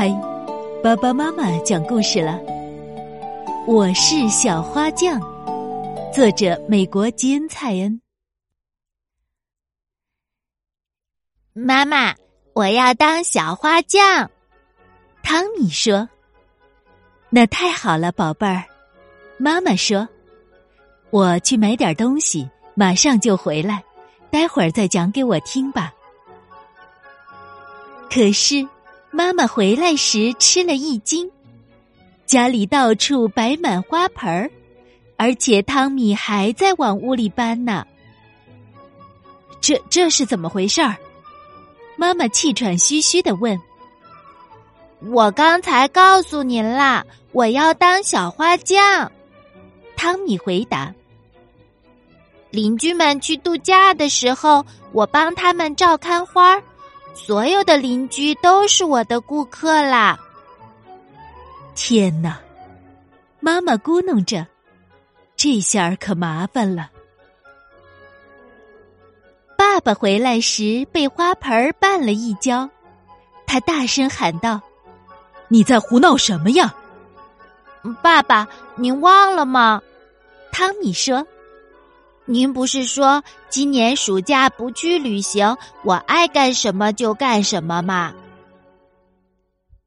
嗨，爸爸妈妈讲故事了。我是小花匠，作者美国吉恩·蔡恩。妈妈，我要当小花匠。汤米说：“那太好了，宝贝儿。”妈妈说：“我去买点东西，马上就回来，待会儿再讲给我听吧。”可是。妈妈回来时吃了一惊，家里到处摆满花盆儿，而且汤米还在往屋里搬呢。这这是怎么回事儿？妈妈气喘吁吁的问。我刚才告诉您啦，我要当小花匠。汤米回答。邻居们去度假的时候，我帮他们照看花儿。所有的邻居都是我的顾客啦！天哪，妈妈咕哝着，这下可麻烦了。爸爸回来时被花盆绊了一跤，他大声喊道：“你在胡闹什么呀？”爸爸，您忘了吗？汤米说。您不是说今年暑假不去旅行，我爱干什么就干什么吗？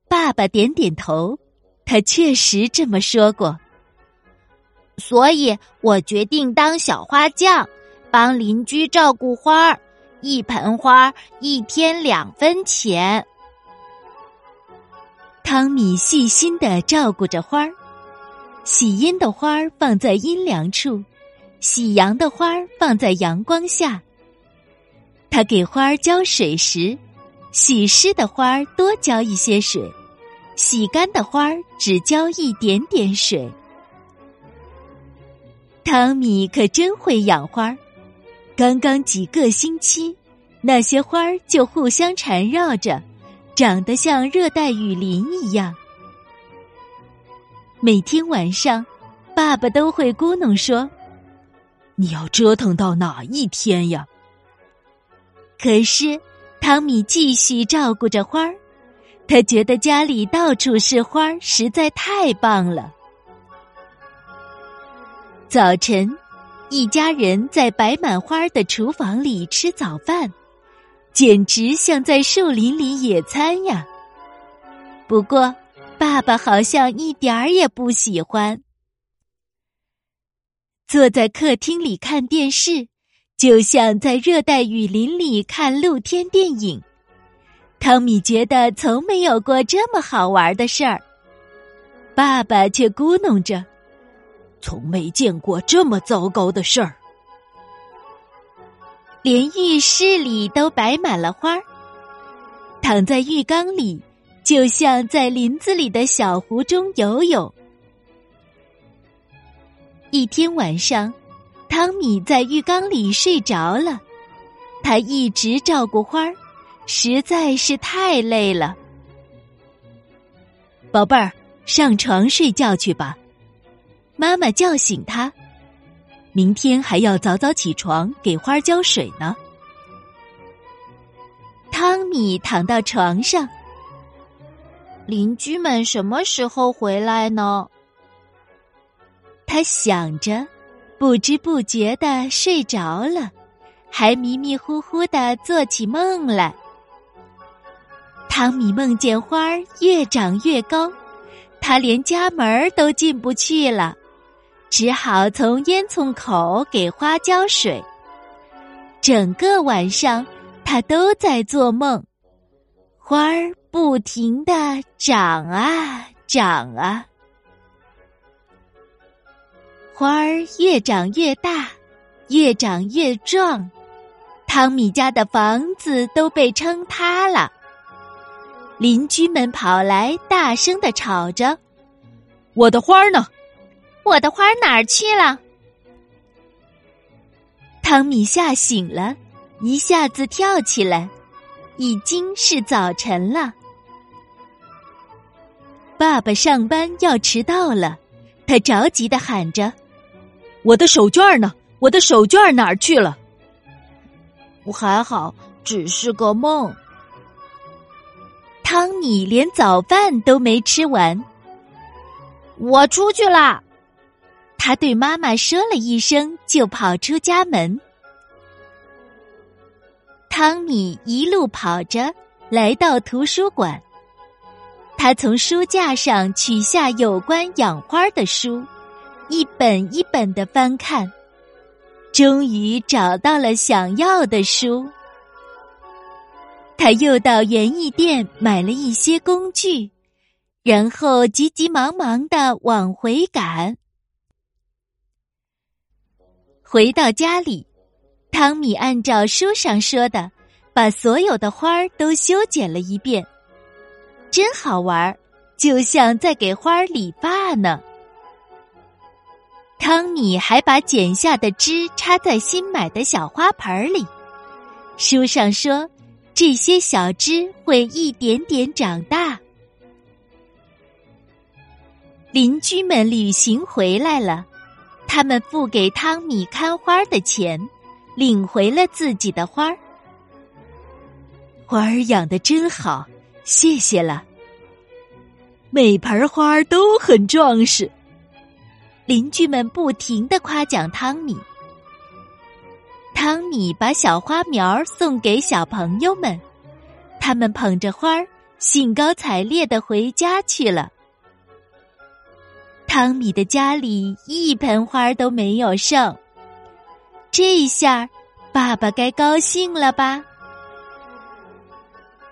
爸爸点点头，他确实这么说过。所以我决定当小花匠，帮邻居照顾花儿，一盆花一天两分钱。汤米细心的照顾着花儿，喜阴的花儿放在阴凉处。喜阳的花放在阳光下。他给花浇水时，洗湿的花多浇一些水，洗干的花只浇一点点水。汤米可真会养花，刚刚几个星期，那些花就互相缠绕着，长得像热带雨林一样。每天晚上，爸爸都会咕哝说。你要折腾到哪一天呀？可是，汤米继续照顾着花儿，他觉得家里到处是花儿，实在太棒了。早晨，一家人在摆满花的厨房里吃早饭，简直像在树林里野餐呀。不过，爸爸好像一点儿也不喜欢。坐在客厅里看电视，就像在热带雨林里看露天电影。汤米觉得从没有过这么好玩的事儿，爸爸却咕哝着：“从没见过这么糟糕的事儿。”连浴室里都摆满了花儿，躺在浴缸里，就像在林子里的小湖中游泳。一天晚上，汤米在浴缸里睡着了。他一直照顾花儿，实在是太累了。宝贝儿，上床睡觉去吧。妈妈叫醒他。明天还要早早起床给花浇水呢。汤米躺到床上。邻居们什么时候回来呢？他想着，不知不觉的睡着了，还迷迷糊糊的做起梦来。汤米梦见花儿越长越高，他连家门都进不去了，只好从烟囱口给花浇水。整个晚上，他都在做梦，花儿不停的长啊长啊。花儿越长越大，越长越壮，汤米家的房子都被撑塌了。邻居们跑来，大声的吵着：“我的花儿呢？我的花儿哪儿去了？”汤米吓醒了，一下子跳起来，已经是早晨了。爸爸上班要迟到了，他着急的喊着。我的手绢呢？我的手绢哪儿去了？我还好，只是个梦。汤米连早饭都没吃完。我出去啦，他对妈妈说了一声，就跑出家门。汤米一路跑着来到图书馆，他从书架上取下有关养花的书，一本一本的翻看，终于找到了想要的书。他又到园艺店买了一些工具，然后急急忙忙的往回赶。回到家里，汤米按照书上说的，把所有的花儿都修剪了一遍，真好玩儿，就像在给花儿理发呢。汤米还把剪下的枝插在新买的小花盆里，书上说。这些小枝会一点点长大。邻居们旅行回来了，他们付给汤米看花的钱，领回了自己的花儿。花儿养的真好，谢谢了。每盆花都很壮实，邻居们不停的夸奖汤米。汤米把小花苗送给小朋友们，他们捧着花儿，兴高采烈的回家去了。汤米的家里一盆花都没有剩，这一下爸爸该高兴了吧？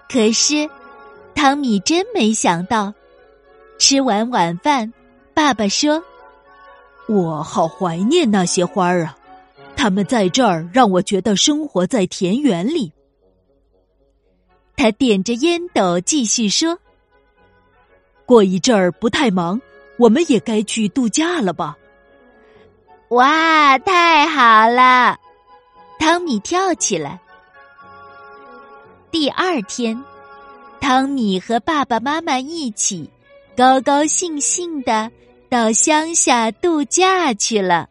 可是，汤米真没想到，吃完晚饭，爸爸说：“我好怀念那些花儿啊。”它们在这儿让我觉得生活在田园里。他点着烟斗继续说：“过一阵儿不太忙，我们也该去度假了吧？”哇，太好了！汤米跳起来。第二天，汤米和爸爸妈妈一起高高兴兴的到乡下度假去了。